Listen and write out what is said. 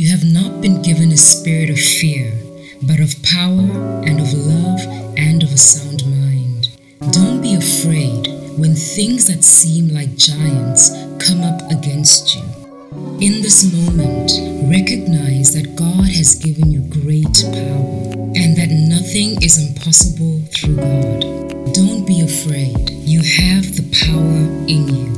You have not been given a spirit of fear, but of power and of love and of a sound mind. Don't be afraid when things that seem like giants come up against you. In this moment, recognize that God has given you great power and that nothing is impossible through God. Don't be afraid. You have the power in you.